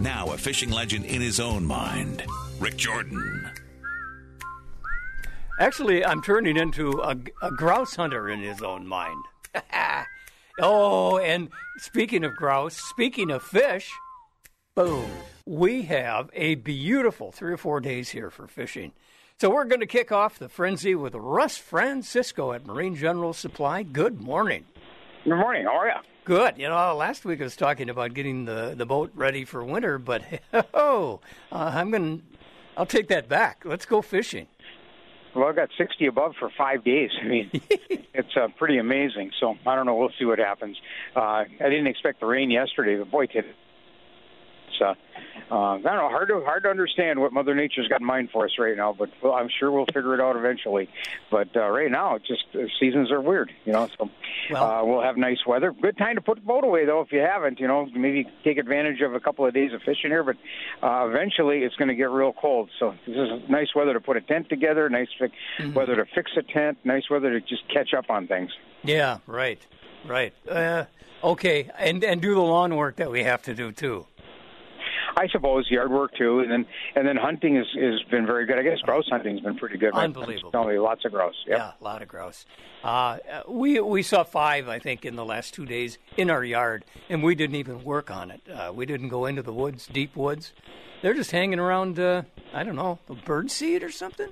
Now a fishing legend in his own mind, Rik Jordan. Actually, I'm turning into a, a grouse hunter in his own mind. oh, and speaking of grouse, speaking of fish, boom, we have a beautiful three or four days here for fishing. So we're going to kick off the frenzy with Russ Francisco at Marine General Supply. Good morning. Good morning. How are you? Good. You know, last week I was talking about getting the, the boat ready for winter, but oh, uh, I'm going to, I'll take that back. Let's go fishing. Well, I got 60 above for five days. I mean, it's uh, pretty amazing. So I don't know. We'll see what happens. Uh, I didn't expect the rain yesterday, but boy, did it. It's, uh, uh, I don't know. Hard to hard to understand what Mother Nature's got in mind for us right now, but well, I'm sure we'll figure it out eventually. But uh, right now, it's just uh, seasons are weird, you know. So Well- uh, we'll have nice weather. Good time to put the boat away, though. If you haven't, you know, maybe take advantage of a couple of days of fishing here. But uh, eventually, it's going to get real cold. So this is nice weather to put a tent together. Nice fi- weather to fix a tent. Nice weather to just catch up on things. Yeah, right, right. Uh, okay, and and do the lawn work that we have to do too. I suppose yard work too, and then and then hunting has has been very good. I guess grouse hunting's been pretty good. Friends Unbelievable. Me lots of grouse. Yep. Yeah, a lot of grouse. Uh, we we saw five, I think, in the last two days in our yard, and we didn't even work on it. Uh, we didn't go into the woods, deep woods. They're just hanging around. Uh, I don't know, bird seed or something.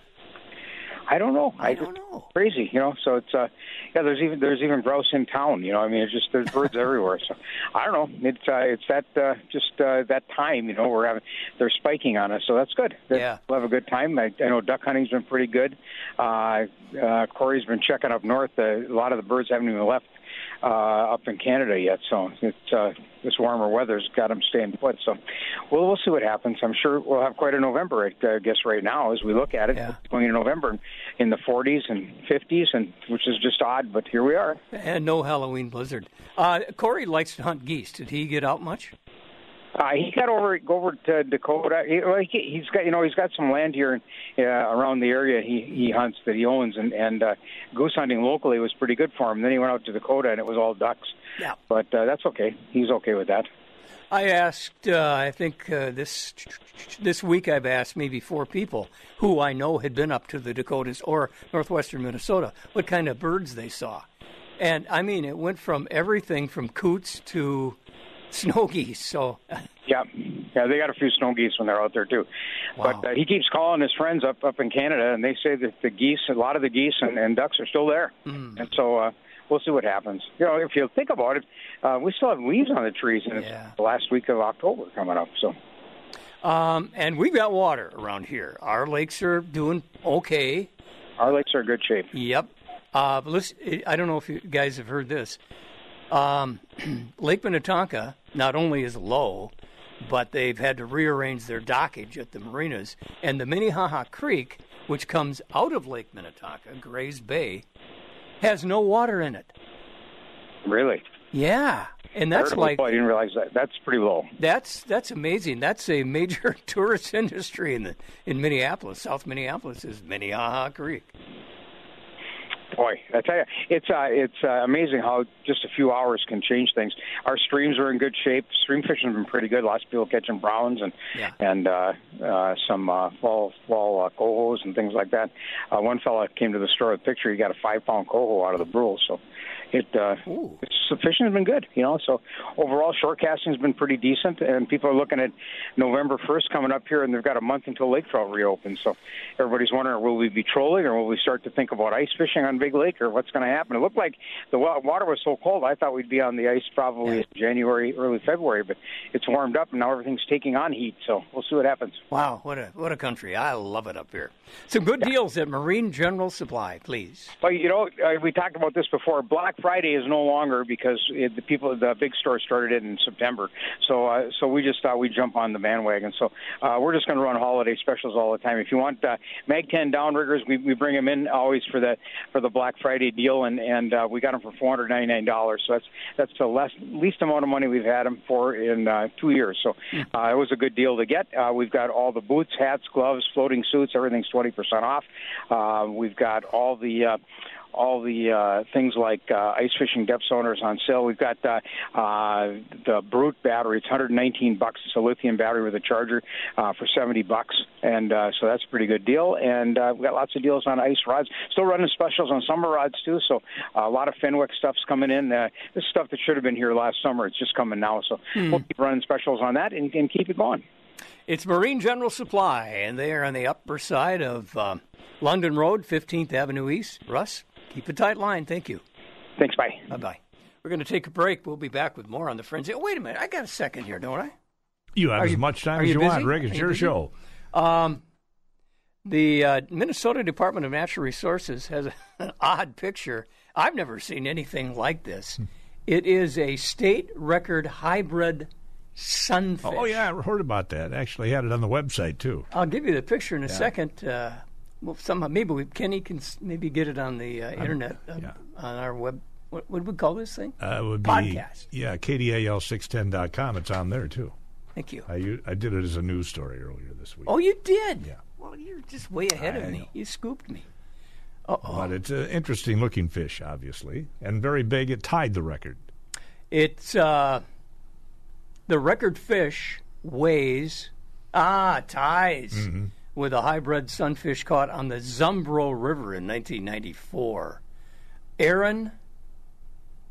I don't know. I don't know. Crazy, you know. So it's uh, yeah. There's even there's even grouse in town. You know. I mean, it's just there's birds everywhere. So I don't know. It's uh, it's that uh, just uh, that time. You know, we're having they're spiking on us. So that's good. Yeah. We'll have a good time. I, I know duck hunting's been pretty good. Uh, uh, Corey's been checking up north. Uh, a lot of the birds haven't even left uh, up in Canada yet. So it's uh, this warmer weather's got them staying put. So we'll we'll see what happens. I'm sure we'll have quite a November. I guess right now as we look at it, Yeah. going into November in the 40s and 50s, and which is just odd. But here we are. And no Halloween blizzard. Uh, Corey likes to hunt geese. Did he get out much? Uh, he got over go over to Dakota. He, he, he's got you know he's got some land here uh, around the area he he hunts that he owns, and and uh, goose hunting locally was pretty good for him. Then he went out to Dakota, and it was all ducks. Yeah. But uh, that's okay. He's okay with that. I asked. Uh, I think uh, this this week I've asked maybe four people who I know had been up to the Dakotas or northwestern Minnesota what kind of birds they saw, and I mean it went from everything from coots to snow geese. So Yeah, yeah, they got a few snow geese when they're out there too. Wow. But uh, he keeps calling his friends up up in Canada, and they say that the geese, a lot of the geese and, and ducks are still there, Hmm. and so uh, we'll see what happens. You know, if you think about it, uh, we still have leaves on the trees, and Yeah. it's the last week of October coming up. So um, and we've got water around here. Our lakes are doing okay. our lakes are in good shape. Yep. Uh, but listen, I don't know if you guys have heard this. Um, Lake Minnetonka not only is low, but they've had to rearrange their dockage at the marinas. And the Minnehaha Creek, which comes out of Lake Minnetonka, Gray's Bay, has no water in it. Really, Yeah, and that's Heard like I didn't realize that. That's pretty low. that's that's amazing. That's a major tourist industry in the in Minneapolis. South Minneapolis is Minnehaha Creek. Boy, I tell you, it's uh, it's uh, amazing how just a few hours can change things. Our streams are in good shape. Stream fishing has been pretty good. Lots of people catching browns and Yeah. and uh, uh, some uh, fall fall uh, cohos and things like that. Uh, one fella came to the store with a picture. He got a five pound coho out of the brule. So it uh, Ooh. it's, fishing has been good. You know, so overall short casting has been pretty decent. And people are looking at November first coming up here, and they've got a month until lake trout reopens. So everybody's wondering, will we be trolling or will we start to think about ice fishing on Big Lake or what's going to happen? It looked like the water was so cold. I thought we'd be on the ice probably in January, early February, but it's warmed up and now everything's taking on heat. So we'll see what happens. Wow, what a what a country! I love it up here. Some good deals at Marine General Supply, please. Well, you know, uh, we talked about this before. Friday is no longer because it, the people, the big store started it in September. So, uh, so we just thought we'd jump on the bandwagon. So, uh, we're just going to run holiday specials all the time. If you want uh, Mag 10 downriggers, we, we bring them in always for the for the Black Friday deal, and and uh, we got them for four hundred ninety nine dollars. So that's that's the less, least amount of money we've had them for in uh, two years. So, uh, it was a good deal to get. Uh, we've got all the boots, hats, gloves, floating suits, everything's twenty percent off. Uh, we've got all the uh, all the uh, things like uh, ice fishing depth sonars on sale. We've got uh, uh, the Brute battery. It's 119 bucks. It's a lithium battery with a charger uh, for 70 bucks, and uh, so that's a pretty good deal. And uh, we've got lots of deals on ice rods. Still running specials on summer rods too. So uh, a lot of Fenwick stuff's coming in. Uh, this stuff that should have been here last summer. It's just coming now. So we'll keep running specials on that and, and keep it going. It's Marine General Supply, and they are on the upper side of um, London Road, 15th Avenue East. Russ, keep a tight line. Thank you. Thanks. Bye. Bye bye. We're going to take a break. We'll be back with more on the Frenzy. Oh, wait a minute. I got a second here, don't I? You have Are as you- much time as you you, busy? want, Rik. Are It's you your busy? show. Um, the uh, Minnesota Department of Natural Resources has an odd picture. I've never seen anything like this. It is a state record hybrid sunfish. Oh, yeah, I heard about that. Actually, had it on the website, too. I'll give you the picture in a second. Uh, well, somehow maybe we, Kenny can s- maybe get it on the uh, internet uh, yeah. on our web. What, what do we call this thing? Uh, it would be, Podcast. Yeah, KDAL610.com. It's on there, too. Thank you. I, u- I did it as a news story earlier this week. Oh, you did. Yeah. Well, you're just way ahead I of me. know. You scooped me. Oh. But it's an interesting looking fish, obviously, and very big. It tied the record. It's uh, the record fish weighs ah ties Mm-hmm. With a hybrid sunfish caught on the Zumbro River in 1994. Aaron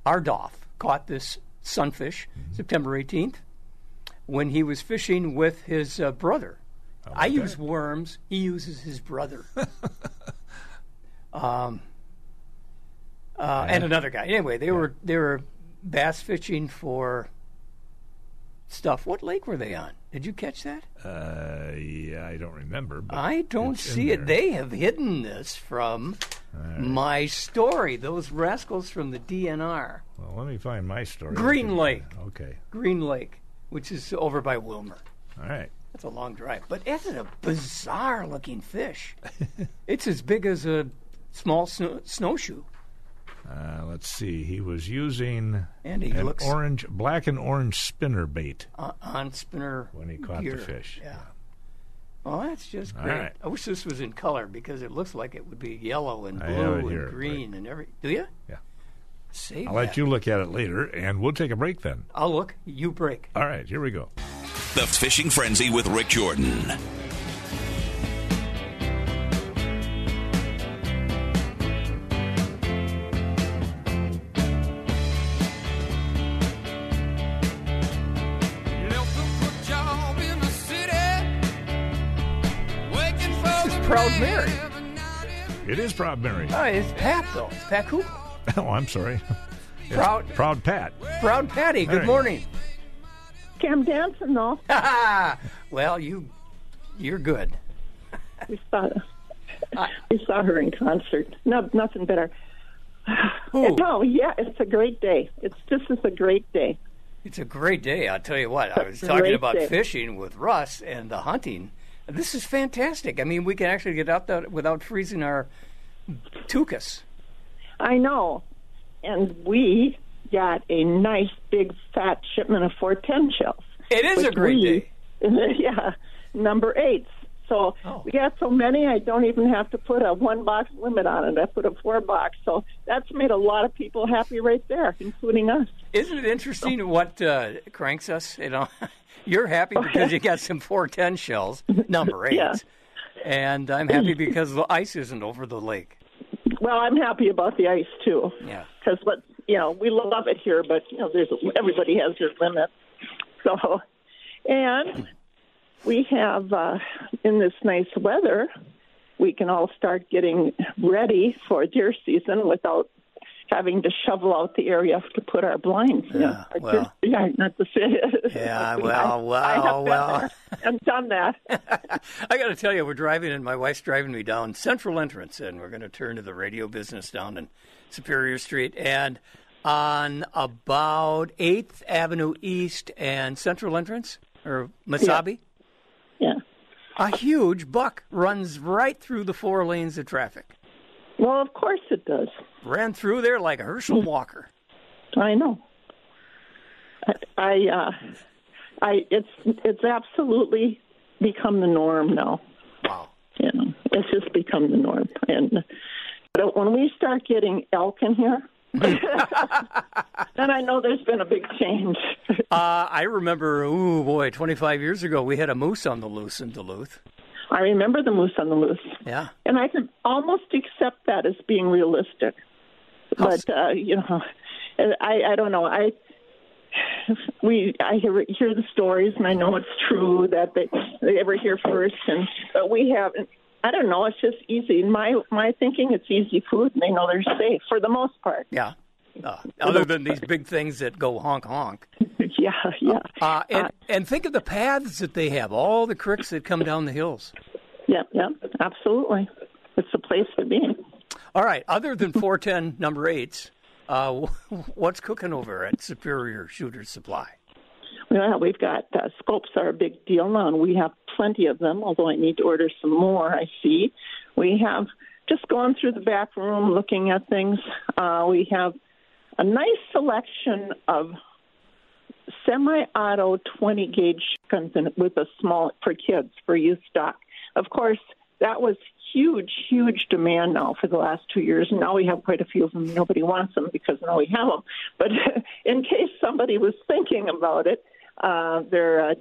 Ardoff caught this sunfish Mm-hmm. September 18th when he was fishing with his uh, brother. I use worms. He uses his brother. um, uh, and another guy. Anyway, they were they were bass fishing for stuff. What lake were they on? Did you catch that? Uh, yeah, I don't remember. But I don't see it. They have hidden this from my story. Those rascals from the DNR, Well, let me find my story. Green Lake. Okay. Green Lake, which is over by Willmar. All right. That's a long drive, but it's a bizarre looking fish. it's as big as a small snow- snowshoe. Uh, let's see. He was using And he an looks orange, black and orange spinner bait on, on spinner when he caught gear. the fish. Yeah. Well, that's just great. right. I wish this was in color because it looks like it would be yellow and blue and here, green and every. Do you? Yeah. Save I'll that. let you look at it later, and we'll take a break then. I'll look. You break. All right, here we go. The Fishing Frenzy with Rik Jordan. It is Proud Mary. Oh, it's Pat though. It's Pat Cooper. oh, I'm sorry. It's Proud- Proud Pat. Proud Patty. Good morning. Hey. morning. Cam dancing though. well, you, you're good. We saw we saw her in concert. No, nothing better. Who? No, yeah, it's a great day. It's this is a great day. It's a great day. I'll tell you what. I was talking about day. fishing with Russ and the hunting. This is fantastic. I mean, we can actually get out there without freezing our tuchus. I know, and we got a nice big fat shipment of 410 shells. It is a great we- day. yeah, number eights. So Oh. we got so many, I don't even have to put a one box limit on it. I put a four box. So that's made a lot of people happy right there, including us. Isn't it interesting what uh, cranks us? You know, you're happy because you got some 410 shells, number eight, Yeah. and I'm happy because the ice isn't over the lake. Well, I'm happy about the ice too. Yeah. because what you know we love it here, but you know there's everybody has their limit. So, and we have uh, in this nice weather, we can all start getting ready for deer season without having to shovel out the area to put our blinds. in. Yeah, Our well. deer- yeah, not to say. Yeah, well, well, well. And done that. I got to tell you, we're driving, and my wife's driving me down Central Entrance, and we're going to turn to the radio business down in Superior Street. And on about 8th Avenue East and Central Entrance, or Mesaba, Yeah. a huge buck runs right through the four lanes of traffic. Well, of course it does. Ran through there like a Herschel Walker. I know. I, I, uh, I, it's it's absolutely become the norm now. Wow. You know, it's just become the norm, and But when we start getting elk in here, then I know there's been a big change. Uh, I remember, oh boy, 25 years ago, we had a moose on the loose in Duluth. I remember the moose on the loose, Yeah. and I can almost accept that as being realistic. But uh, you know, I I don't know. I we I hear hear the stories, and I know it's true that they they ever hear first, and but we haven't. I don't know. It's just easy. In my my thinking, it's easy food, and they know they're safe for the most part. Yeah. Uh, other than these big things that go honk honk. yeah, yeah, Uh, and, and think of the paths that they have, all the creeks that come down the hills. yeah, yeah. Absolutely, it's the place to be. All right, other than 410 number eights, uh, what's cooking over at Superior Shooter Supply? Well, we've got uh, scopes are a big deal now, and we have plenty of them. Although I need to order some more. I see. We have just gone through the back room, looking at things. Uh, we have a nice selection of semi-auto 20 gauge guns with a small for kids for youth stock. Of course, that was huge, huge demand now for the last two years. And now we have quite a few of them. Nobody wants them because now we have them. But in case somebody was thinking about it, uh, they're uh,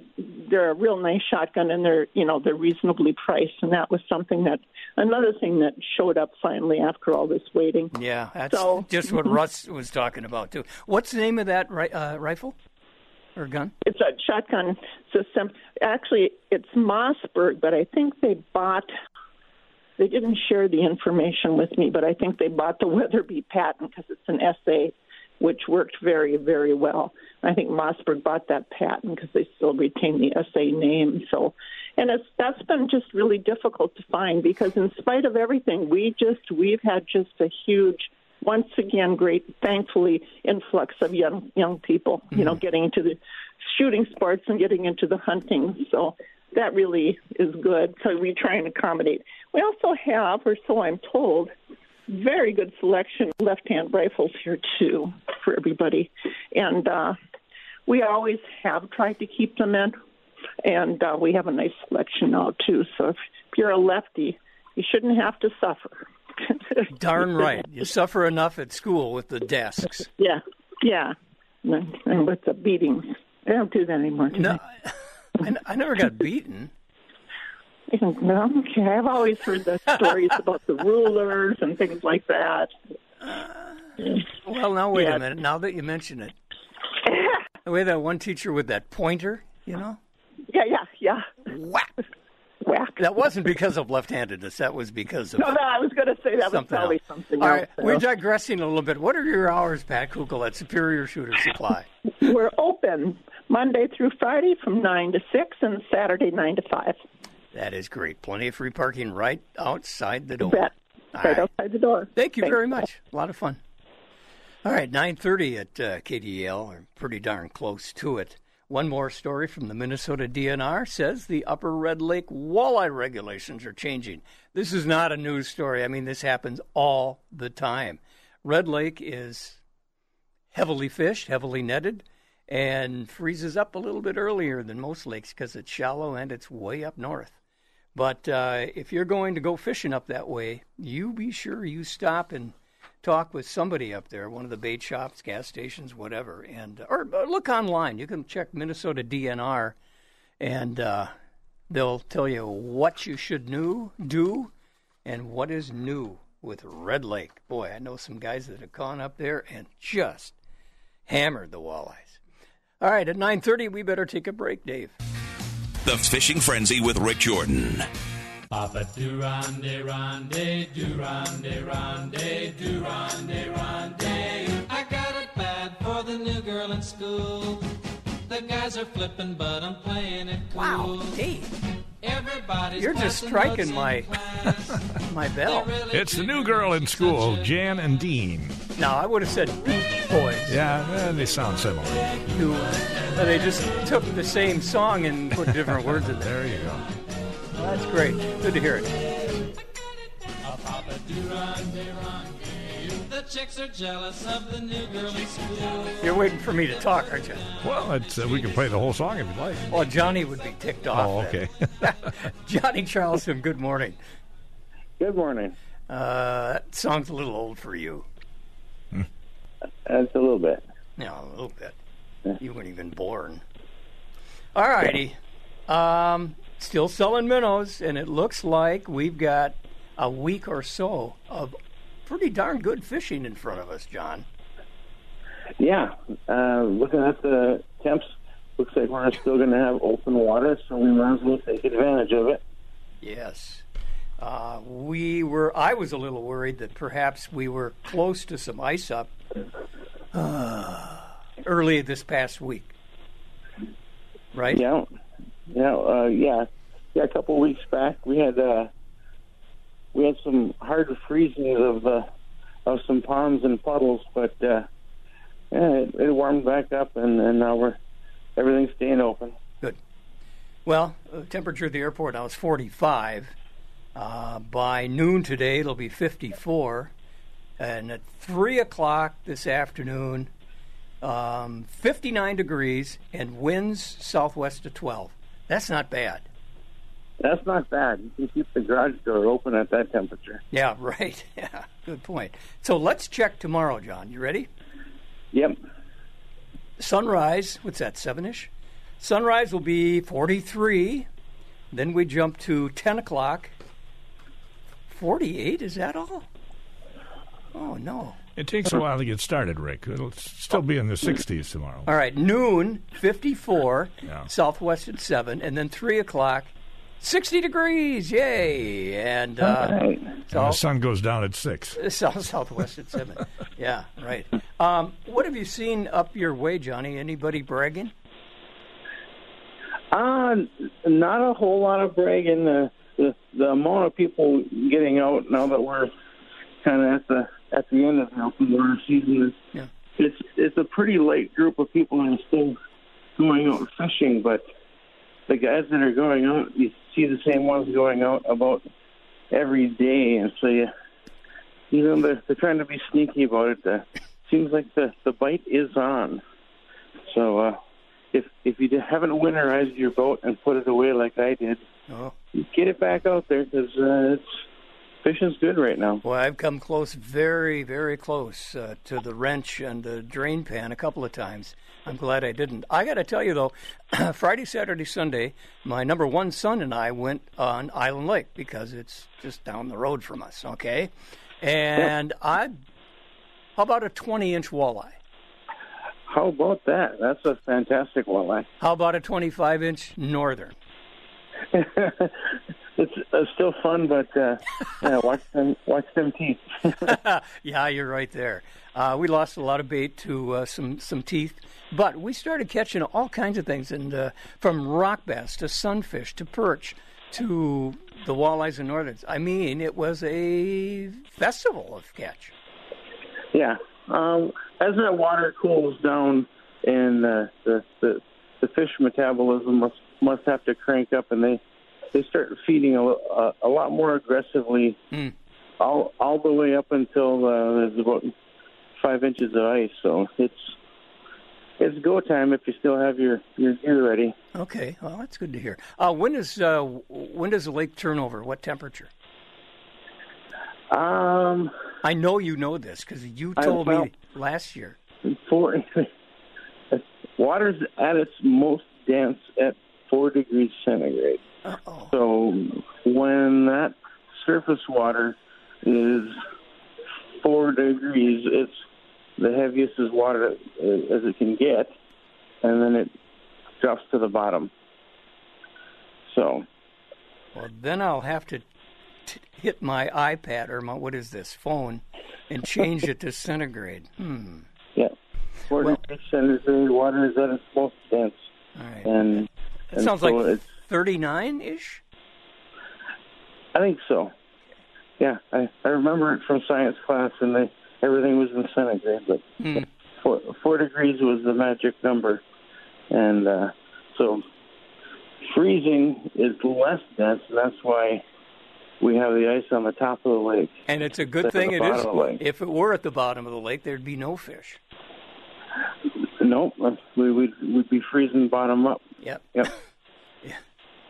they're a real nice shotgun, and they're you know they're reasonably priced, and that was something that another thing that showed up finally after all this waiting. Yeah, that's So- just what Russ was talking about too. What's the name of that ri- uh, rifle or gun? It's a shotgun system. Actually, it's Mossberg, but I think they bought. They didn't share the information with me, but I think they bought the Weatherby patent because it's an SA, which worked very, very well. I think Mossberg bought that patent because they still retain the SA name. So, and it's that's been just really difficult to find because in spite of everything, we just we've had just a huge once again great thankfully influx of young young people you know mm-hmm. getting into the shooting sports and getting into the hunting so that really is good because we try and accommodate we also have or so i'm told very good selection of left hand rifles here too for everybody and uh we always have tried to keep them in and uh, we have a nice selection now too so if you're a lefty you shouldn't have to suffer Darn right. You suffer enough at school with the desks. Yeah, yeah. And with the beatings. They don't do that anymore. Do No, I, I never got beaten. No, okay. I've always heard the stories about the rulers and things like that. Uh, well, now wait Yeah. a minute. Now that you mention it, we had that one teacher with that pointer. You know, Yeah, yeah, yeah. whack. Whack. That wasn't because of left-handedness. That was because of No, no, I was going to say that was something probably else. something All else. right, we're digressing a little bit. What are your hours, Pat Kugel, at Superior Shooter Supply? We're open Monday through Friday from 9 to 6 and Saturday 9 to 5. That is great. Plenty of free parking right outside the door. Bet. Right right. outside the door. Thank you Thanks. very much. A lot of fun. All right, 9:30 at uh, KDL, or pretty darn close to it. One more story from the Minnesota DNR says the Upper Red Lake walleye regulations are changing. This is not a news story. I mean, this happens all the time. Red Lake is heavily fished, heavily netted, and freezes up a little bit earlier than most lakes because it's shallow and it's way up north. But uh, if you're going to go fishing up that way, you be sure you stop and talk with somebody up there, one of the bait shops, gas stations, whatever, and or, or look online. You can check Minnesota DNR, and uh, they'll tell you what you should new, do and what is new with Red Lake. Boy, I know some guys that have gone up there and just hammered the walleyes. All right, at 9:30 we better take a break, Dave. The Fishing Frenzy with Rik Jordan. Papa Durande, Rande, Durande, Rande, Durande, Rande. I got it bad for the new girl in school. The guys are flipping, but I'm playing it cool. Wow, Dave, Everybody's You're just striking my- my bell. It's the new girl in school, Jan and Dean. No, I would have said Beach Boys. Yeah, eh, they sound similar. who uh, they just took the same song and put different words in there. There you go. Well, that's great. Good to hear it. Papa Durande, Rande. The chicks are jealous of the new girl in school. You're waiting for me to talk, aren't you? Well, it's, uh, we can play the whole song if you'd like. Well, Johnny would be ticked off. Oh, okay. Johnny Chalstrom, good morning. Good morning. Uh, that song's a little old for you. That's a little bit. Yeah, a little bit. You weren't even born. All righty. Um, still selling minnows, and it looks like we've got a week or so of pretty darn good fishing in front of us, John. Yeah, uh, looking at the temps, looks like we're still going to have open water, so we might as well take advantage of it. Yes. Uh, we were. I was a little worried that perhaps we were close to some ice up uh, early this past week. Right? Yeah, yeah, uh, yeah, yeah. A couple of weeks back, we had uh, we had some hard freezings of uh, of some ponds and puddles, but uh, yeah, it, it warmed back up, and, and now we're everything's staying open. Good. Well, the temperature at the airport now is 45. Uh, by noon today, it'll be 54. And at 3 o'clock this afternoon, um, 59 degrees and winds southwest to 12. That's not bad. That's not bad. You can keep the garage door open at that temperature. Yeah, right. Yeah, good point. So let's check tomorrow, John. You ready? Yep. Sunrise, what's that, 7 ish? Sunrise will be 43. Then we jump to 10 o'clock. 48, is that all? Oh, no. It takes a while to get started, Rik. It'll still be in the 60s tomorrow. All right, noon, 54, Yeah. southwest at 7, and then 3 o'clock, 60 degrees, yay! And uh, right. And the sun goes down at 6. south southwest at 7. yeah, right. Um, what have you seen up your way, Johnny? Anybody bragging? Uh, not a whole lot of bragging. The, the the amount of people getting out now that we're kind of at the at the end of the open water season is Yeah. it's it's a pretty light group of people that are still going out fishing, but the guys that are going out, you see the same ones going out about every day, and so you you know they're, they're trying to be sneaky about it. Uh, seems like the the bite is on. So uh, if if you haven't winterized your boat and put it away like I did, Oh. get it back out there because uh, it's fishing's good right now. Well, I've come close, very, very close uh, to the wrench and the drain pan a couple of times. I'm glad I didn't. I got to tell you though, Friday, Saturday, Sunday, my number one son and I went on Island Lake because it's just down the road from us. Okay, and I, how about a 20 inch walleye? How about that? That's a fantastic walleye. How about a 25 inch northern? it's uh, still fun, but uh, yeah, watch them watch them teeth. yeah, you're right there. Uh, we lost a lot of bait to uh, some some teeth, but we started catching all kinds of things, and uh, from rock bass to sunfish to perch to the walleyes and northerns. I mean, it was a festival of catch. yeah. Um, as that water cools down and uh, the, the the fish metabolism must must have to crank up, and they they start feeding a, a, a lot more aggressively, Mm. all all the way up until uh, there's about five inches of ice. So it's it's go time if you still have your your gear ready. Okay, well that's good to hear. Uh, when is uh, when does the lake turn over? What temperature? Um, I know you know this because you I- told well- me last year. four water's at its most dense at four degrees centigrade. Uh-oh. So when that surface water is four degrees, it's the heaviest as water as it can get, and then it drops to the bottom. So Well, then I'll have to t- hit my iPad or my what is this phone and change it to centigrade. Hmm. yeah, four Well- degrees centigrade water is at its most dense, All right. and and sounds so like it's 39 ish. I think so. Yeah, I, I remember it from science class, and they everything was in centigrade, but Hmm. four, four degrees was the magic number, and uh, so freezing is less dense, and that's why we have the ice on the top of the lake. And it's a good thing it is. of the lake. If it were at the bottom of the lake, there'd be no fish. Nope, we would we'd be freezing bottom up. Yep. Yep.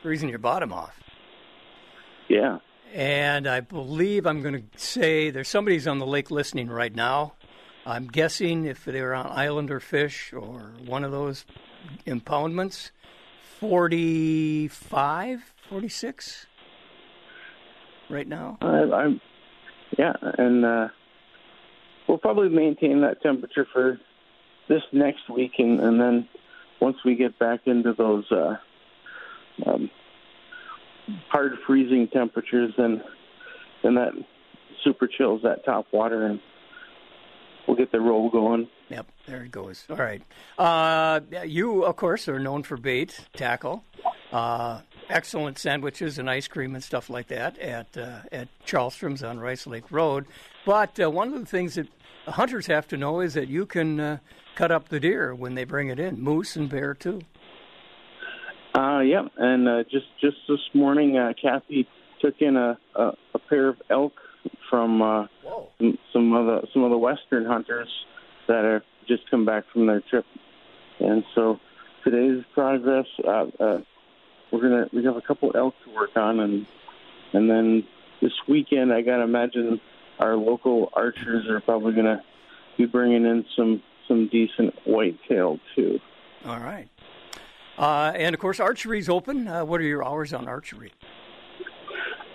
Freezing your bottom off. Yeah. And I believe I'm going to say there's somebody's on the lake listening right now. I'm guessing if they're on Islander fish or one of those impoundments, 45, 46 right now. I, I'm, yeah, and uh, we'll probably maintain that temperature for this next week, and, and then once we get back into those uh, um, hard freezing temperatures, then then that super chills that top water, and we'll get the roll going. Yep, there it goes. All right. Uh, you, of course, are known for bait, tackle, uh, excellent sandwiches and ice cream and stuff like that at uh, at Chalstrom's on Rice Lake Road. But uh, one of the things that hunters have to know is that you can uh, cut up the deer when they bring it in, moose and bear too. Uh, yeah, and uh, just just this morning, uh, Kathy took in a, a a pair of elk from uh, some, some of the some of the western hunters that are just come back from their trip, and so today's progress. Uh, uh, we're gonna we have a couple elk to work on, and and then this weekend, I gotta imagine our local archers are probably gonna be bringing in some some decent whitetail too. All right. Uh, and of course, archery's open. Uh, what are your hours on archery?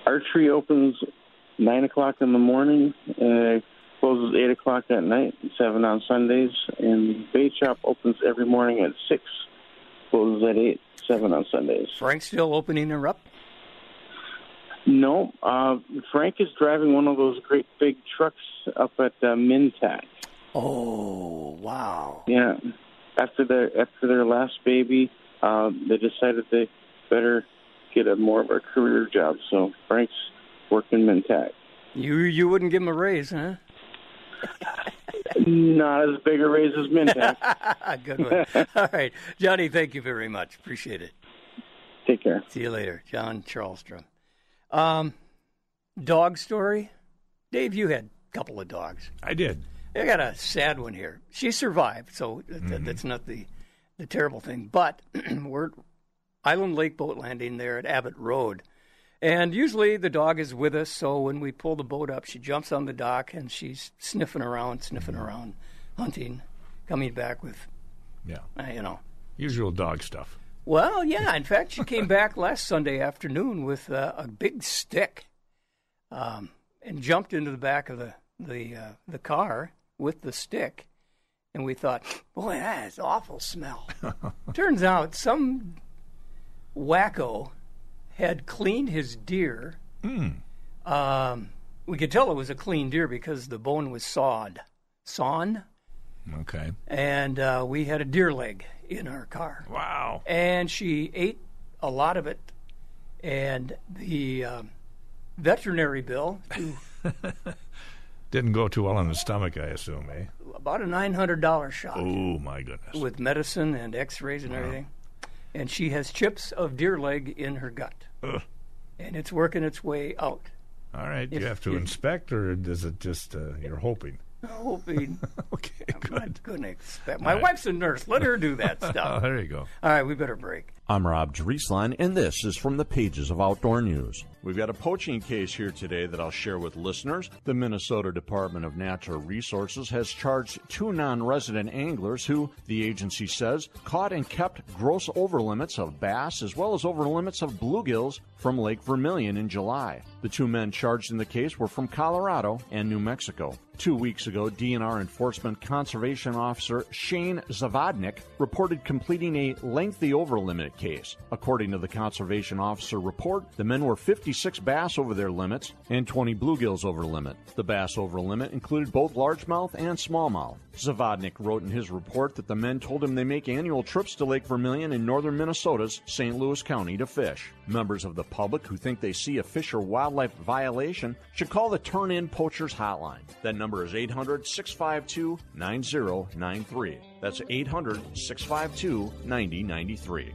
Archery opens nine o'clock in the morning, uh, closes eight o'clock at night, seven on Sundays, and bait shop opens every morning at six, closes at eight, seven on Sundays. Frank still opening her up? No, uh, Frank is driving one of those great big trucks up at uh, Minntac. Oh, wow. Yeah, after their after their last baby, uh, they decided they better get a more of a career job. So Frank's working Minntac. You you wouldn't give him a raise, huh? Not as big a raise as Minntac. Good one. All right, Johnny. Thank you very much. Appreciate it. Take care. See you later, John Chalstrom. Um, dog story. Dave, you had a couple of dogs. I did. I got a sad one here. She survived, so th- th- that's not the the terrible thing. But we're Island Lake boat landing there at Abbott Road, and usually the dog is with us. So when we pull the boat up, she jumps on the dock and she's sniffing around, sniffing around, hunting, coming back with, Yeah. uh, you know. Usual dog stuff. Well, yeah. In fact, she came back last Sunday afternoon with uh, a big stick, um, and jumped into the back of the the uh, the car with the stick. And we thought, boy, that is awful smell. Turns out some wacko had cleaned his deer. Um, we could tell it was a clean deer because the bone was sawed, sawn, Okay. and uh, we had a deer leg in our car Wow. and she ate a lot of it. And the um, veterinary bill, Didn't go too well in the stomach, I assume, eh? about a nine hundred dollar shot Oh my goodness. with medicine and X-rays and everything. And she has chips of deer leg in her gut, Ugh. and it's working its way out. All right. If- you have to if- inspect, or is it just uh, you're hoping? Hoping Okay. I'm Good. not to expect. My right. wife's a nurse. Let her do that Oh, stuff. there you go. All right, we better break. I'm Rob Drieslein, and this is from the pages of Outdoor News. We've got a poaching case here today that I'll share with listeners. The Minnesota Department of Natural Resources has charged two non resident anglers who, the agency says, caught and kept gross overlimits of bass as well as overlimits of bluegills from Lake Vermilion in July. The two men charged in the case were from Colorado and New Mexico. Two weeks ago, DNR Enforcement Conservation Officer Shane Zavodnik reported completing a lengthy overlimit case. According to the conservation officer report, the men were 56 bass over their limits and 20 bluegills over limit. The bass over limit included both largemouth and smallmouth. Zavodnik wrote in his report that the men told him they make annual trips to Lake Vermilion in northern Minnesota's St. Louis County to fish. Members of the public who think they see a fish or wildlife violation should call the Turn In Poachers Hotline. That number is 800 652 9093. That's 800 652 9093.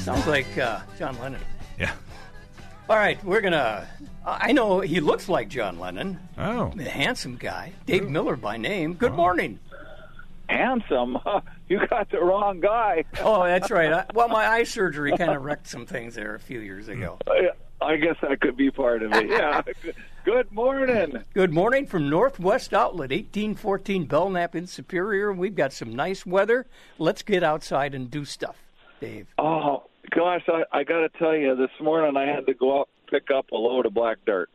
Sounds like uh, John Lennon. Yeah. All right, we're gonna. I know he looks like John Lennon. Oh. A handsome guy, Dave Miller by name. Good morning. Handsome? You got the wrong guy. Oh, that's right. I, well, my eye surgery kind of wrecked some things there a few years ago. I, I guess that could be part of it. Yeah. Good morning. Good morning from Northwest Outlet, 1814 Belknap in Superior. We've got some nice weather. Let's get outside and do stuff, Dave. Oh gosh, I, I got to tell you, this morning I had to go out and pick up a load of black dirt,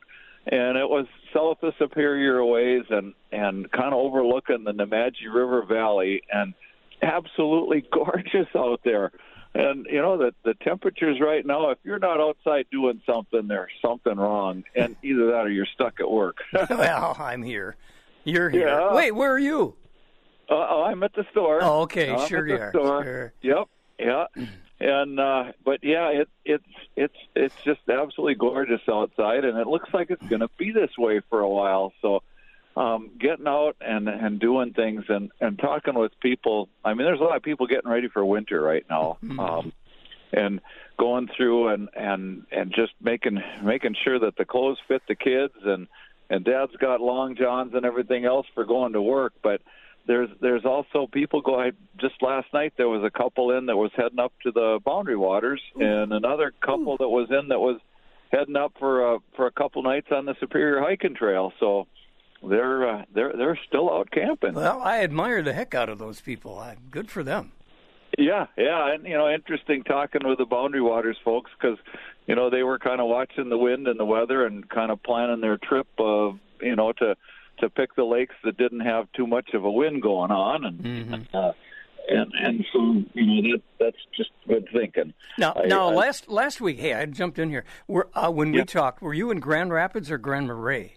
and it was south of Superior ways and and kind of overlooking the Nemadji River Valley, and absolutely gorgeous out there. And you know the the temperatures right now. If you're not outside doing something, there's something wrong, and either that or you're stuck at work. well, I'm here. You're here. Yeah. Wait, where are you? Uh, oh, I'm at the store. Oh, okay, I'm sure you are. Store. Sure. Yep, yeah. And uh but yeah, it it's it's it's just absolutely gorgeous outside and it looks like it's going to be this way for a while. So um getting out and and doing things and and talking with people. I mean, there's a lot of people getting ready for winter right now. Um and going through and and and just making making sure that the clothes fit the kids and and dad's got long johns and everything else for going to work but there's there's also people go I, just last night there was a couple in that was heading up to the boundary waters and another couple that was in that was heading up for a for a couple nights on the superior hiking trail. So they're uh, they're they're still out camping. Well, I admire the heck out of those people. Uh, good for them. Yeah, yeah, and you know, interesting talking with the Boundary Waters folks because you know they were kind of watching the wind and the weather and kind of planning their trip, uh, you know, to to pick the lakes that didn't have too much of a wind going on, and uh, and and so you know that that's just good thinking. Now, I- now, I- last last week, hey, I jumped in here. Were, uh, when we talked, were you in Grand Rapids or Grand Marais?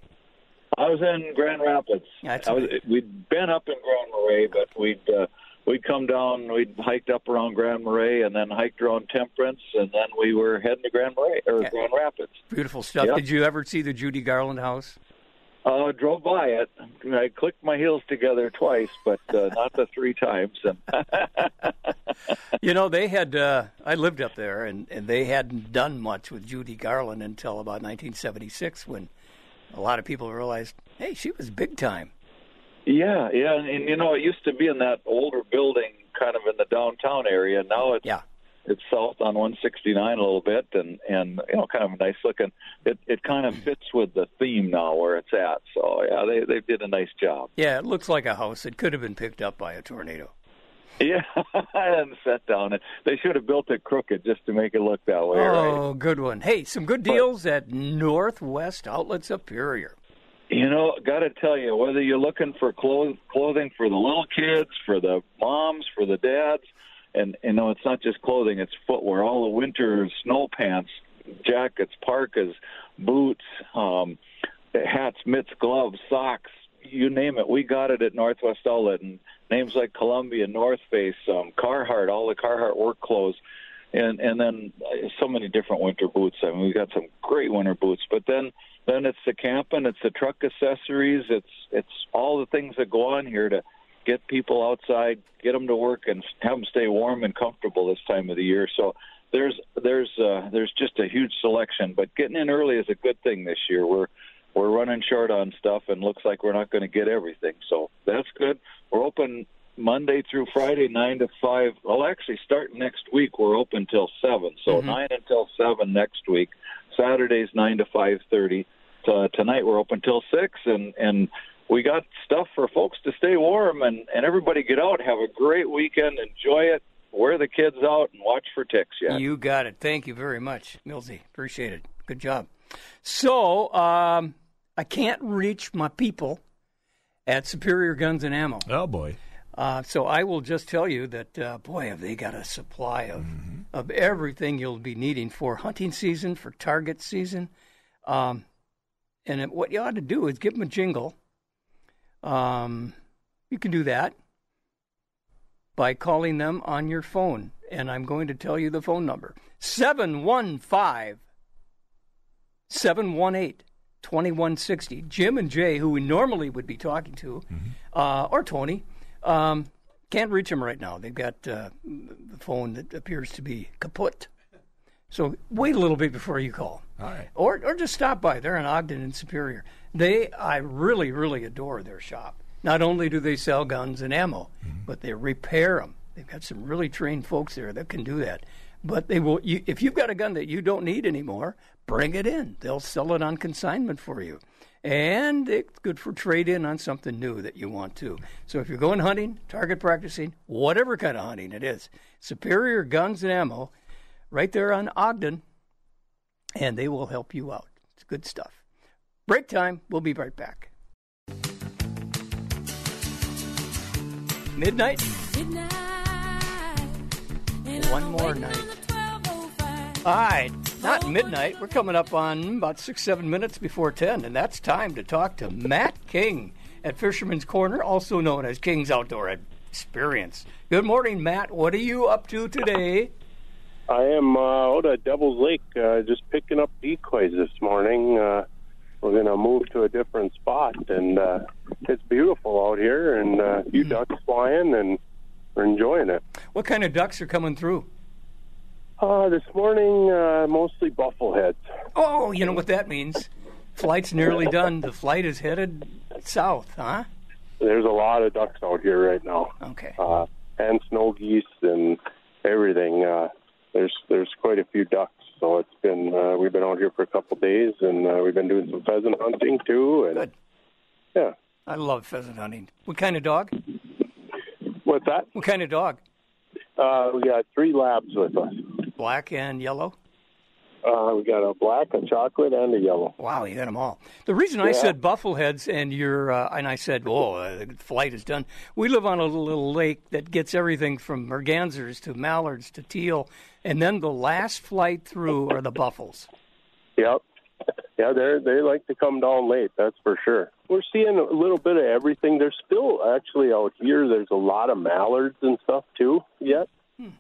I was in Grand Rapids. That's I was, we'd been up in Grand Marais, but we'd uh, we'd come down. We'd hiked up around Grand Marais, and then hiked around Temperance, and then we were heading to Grand Marais or Yeah. Grand Rapids. Beautiful stuff. Yep. Did you ever see the Judy Garland house? Uh, drove by it. I clicked my heels together twice, but uh, not the three times. You know, they had. Uh, I lived up there, and, and they hadn't done much with Judy Garland until about 1976, when a lot of people realized, hey, she was big time. yeah, yeah, and, and you know, it used to be in that older building, kind of in the downtown area. Now it's Yeah. It's south on 169 a little bit, and and you know, kind of nice looking. It it kind of fits with the theme now where it's at. So yeah, they they did a nice job. Yeah, it looks like a house It could have been picked up by a tornado. Yeah, I hadn't sat down. And they should have built it crooked just to make it look that way. right? Oh, good one. Hey, some good deals at Northwest Outlet Superior. You know, got to tell you, whether you're looking for clothes, clothing for the little kids, for the moms, for the dads, and you know, it's not just clothing; it's footwear. All the winter snow pants, jackets, parkas, boots, um, hats, mitts, gloves, socks. You name it, we got it at Northwest Outlet. And names like Columbia, North Face, um, Carhartt, all the Carhartt work clothes and and then uh, so many different winter boots. I mean, we got some great winter boots, but then then it's the camping, it's the truck accessories, it's it's all the things that go on here to get people outside, get them to work, and have them stay warm and comfortable this time of the year. So there's there's uh, there's just a huge selection, but getting in early is a good thing this year. We're we're running short on stuff, and looks like we're not going to get everything. So that's good. We're open Monday through Friday, nine to five. Well, actually, starting next week, we're open till seven. So nine until seven next week. Saturdays nine to five thirty. Uh, tonight we're open till six, and and we got stuff for folks to stay warm and and everybody get out, have a great weekend, enjoy it, wear the kids out, and watch for ticks. Yeah. You got it. Thank you very much, Millsy. Appreciate it. Good job. So, um, I can't reach my people at Superior Guns and Ammo. Oh boy. Uh, so I will just tell you that, uh, boy, have they got a supply of of everything you'll be needing for hunting season, for target season. Um, and it, what you ought to do is give them a jingle. Um, you can do that by calling them on your phone. And I'm going to tell you the phone number 715 718 2160. Jim and Jay, who we normally would be talking to, uh, or Tony, um, Can't reach them right now. They've got uh, the phone that appears to be kaput. So wait a little bit before you call. All right. Or, or just stop by. They're in Ogden and Superior. They, I really, really adore their shop. Not only do they sell guns and ammo, mm-hmm. but they repair them. They've got some really trained folks there that can do that. But they will. You, if you've got a gun that you don't need anymore, bring it in. They'll sell it on consignment for you, and it's good for trade in on something new that you want to. So if you're going hunting, target practicing, whatever kind of hunting it is, Superior Guns and Ammo, right there on Ogden, and they will help you out. It's good stuff. Break time. We'll be right back. Midnight. One more night. All right, not midnight. We're coming up on about six, seven minutes before 10, and that's time to talk to Matt King at Fisherman's Corner, also known as King's Outdoor Experience. Good morning, Matt. What are you up to today? I am uh, out at Devil's Lake, uh, just picking up decoys this morning. Uh, we're going to move to a different spot, and uh, it's beautiful out here, and uh, a few ducks flying, and we're enjoying it. What kind of ducks are coming through? Uh, this morning, uh, mostly buffleheads. Oh, you know what that means. Flight's nearly done. The flight is headed south, huh? There's a lot of ducks out here right now. Okay. Uh, and snow geese and everything. Uh, there's there's quite a few ducks. So it's been uh, we've been out here for a couple of days, and uh, we've been doing some pheasant hunting too. And Good. Yeah. I love pheasant hunting. What kind of dog? What's that? What kind of dog? Uh, we got three labs with us. Black and yellow? Uh, we got a black, a chocolate, and a yellow. Wow, you got them all. The reason I Yeah. said buffleheads and you're uh, and I said, oh, uh, the flight is done. We live on a little lake that gets everything from mergansers to mallards to teal, and then the last flight through are the buffles. Yep. Yeah, they they like to come down late. That's for sure. We're seeing a little bit of everything. There's still actually out here. There's a lot of mallards and stuff too yet,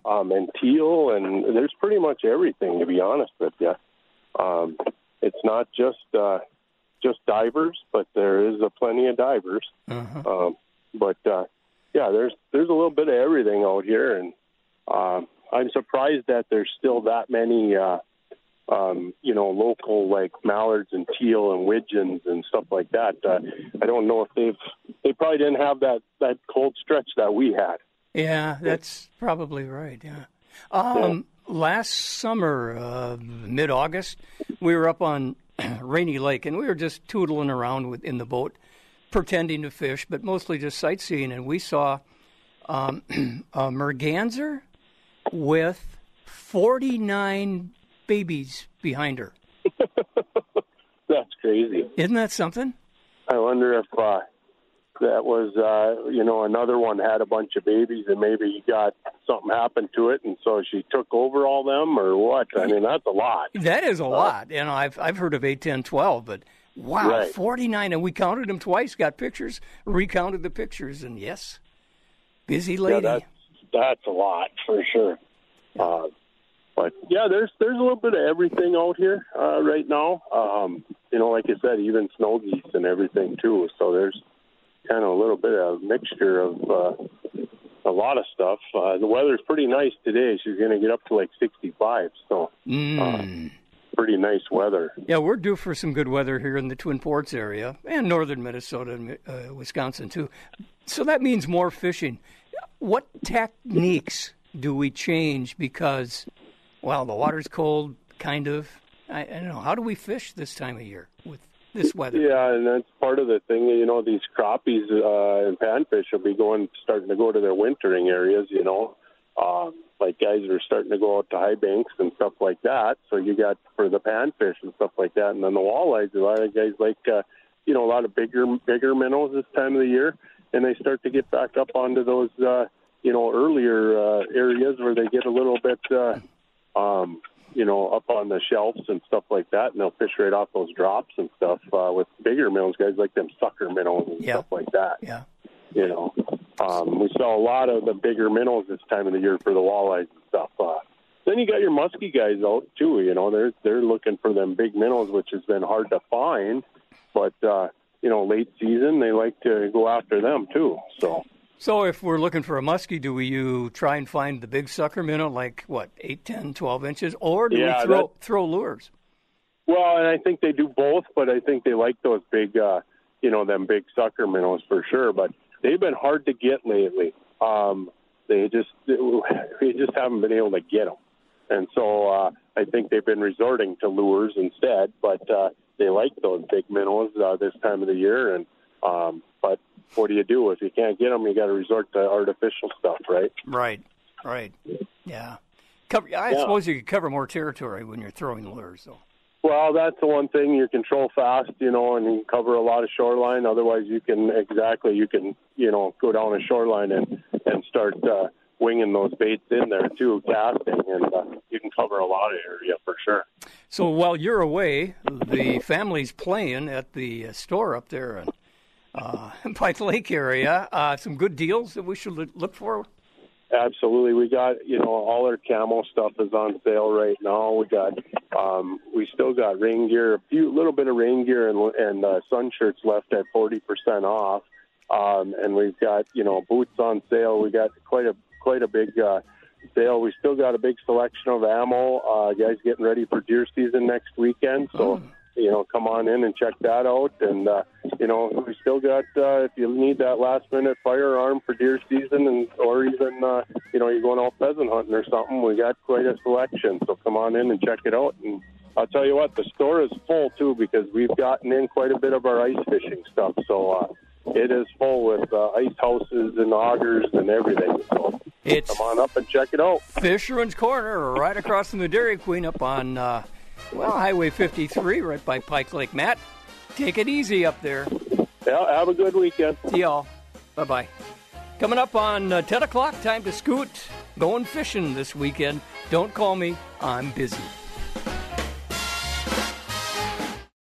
um, and teal, and there's pretty much everything. To be honest with you, um, it's not just uh, just divers, but there is a plenty of divers. Um, but uh, yeah, there's there's a little bit of everything out here, and um, I'm surprised that there's still that many. Uh, um, you know, local like mallards and teal and widgeons and stuff like that. Uh, I don't know if they've they probably didn't have that that cold stretch that we had. Yeah, that's probably right. Yeah. Um, Last summer, uh, mid August, we were up on Rainy Lake and we were just tootling around with, in the boat, pretending to fish, but mostly just sightseeing. And we saw um, a merganser with 49 babies behind her. That's crazy. Isn't that something? I wonder if uh, that was uh, you know another one had a bunch of babies and maybe got something happened to it and so she took over all them or what? I mean that's a lot. That is a lot. You know, I've I've heard of 8, 10, 12, but wow, Right. 49. And we counted them twice, got pictures, recounted the pictures, and yes, busy Yeah, lady. that's that's a lot for sure. Uh, but yeah, there's there's a little bit of everything out here uh, right now. Um, you know, like I said, even snow geese and everything too. So there's kind of a little bit of a mixture of uh, a lot of stuff. Uh, the weather's pretty nice today. She's going to get up to like 65, so Mm. pretty nice weather. Yeah, we're due for some good weather here in the Twin Ports area and northern Minnesota and uh, Wisconsin too. So that means more fishing. What techniques do we change because, well, the water's cold, kind of. I, I don't know. How do we fish this time of year with this weather? Yeah, and that's part of the thing. You know, these crappies uh, and panfish will be going, starting to go to their wintering areas. You know, um, like guys are starting to go out to high banks and stuff like that. So you got for the panfish and stuff like that, and then the walleyes. A lot of guys like, uh, you know, a lot of bigger bigger minnows this time of the year, and they start to get back up onto those, uh, you know, earlier uh, areas where they get a little bit. Uh, um, you know, up on the shelves and stuff like that, and they'll fish right off those drops and stuff uh, with bigger minnows. Guys like them sucker minnows and Yeah. stuff like that. Yeah. You know, um, we saw a lot of the bigger minnows this time of the year for the walleyes and stuff. Uh, then you got your musky guys out too. You know, they're they're looking for them big minnows, which has been hard to find. But uh, you know, late season they like to go after them too. So So if we're looking for a muskie, do we you try and find the big sucker minnow, like what, 8, 10, 12 inches, or do Yeah, we throw that- throw lures? Well, and I think they do both, but I think they like those big, uh, you know, them big sucker minnows for sure. But they've been hard to get lately. Um, they just we just haven't been able to get them, and so uh, I think they've been resorting to lures instead. But uh, they like those big minnows uh, this time of the year, and um, but what do you do if you can't get them? You got to resort to artificial stuff, right? Right, right. Yeah. Cover, I Yeah. suppose you could cover more territory when you're throwing lures, though. Well, that's the one thing you control fast, you know, and you cover a lot of shoreline. Otherwise, you can exactly you can you know go down a shoreline and and start uh, winging those baits in there too, casting, and uh, you can cover a lot of area for sure. So while you're away, the family's playing at the uh, store up there in uh, Pike Lake area. Uh, some good deals that we should look- for. Absolutely, we got you know all our camo stuff is on sale right now. We got um, we still got rain gear, a few little bit of rain gear and and uh, sun shirts left at forty percent off, um, and we've got you know boots on sale. We got quite a quite a big uh, sale. We still got a big selection of ammo. Uh, guys getting ready for deer season next weekend, so you know come on in and check that out. And uh, you know we still got uh, if you need that last minute firearm for deer season, and or even uh, you know you're going out pheasant hunting or something, we got quite a selection. So come on in and check it out. And I'll tell you what, the store is full too because we've gotten in quite a bit of our ice fishing stuff. So. Uh, it is full with uh, ice houses and augers and everything. So It's come on up and check it out. Fisherman's Corner, right across from the Dairy Queen, up on uh, well Highway 53, right by Pike Lake. Matt, take it easy up there. Yeah, have a good weekend. See y'all. Bye bye. Coming up on uh, 10 o'clock, time to scoot. Going fishing this weekend. Don't call me. I'm busy.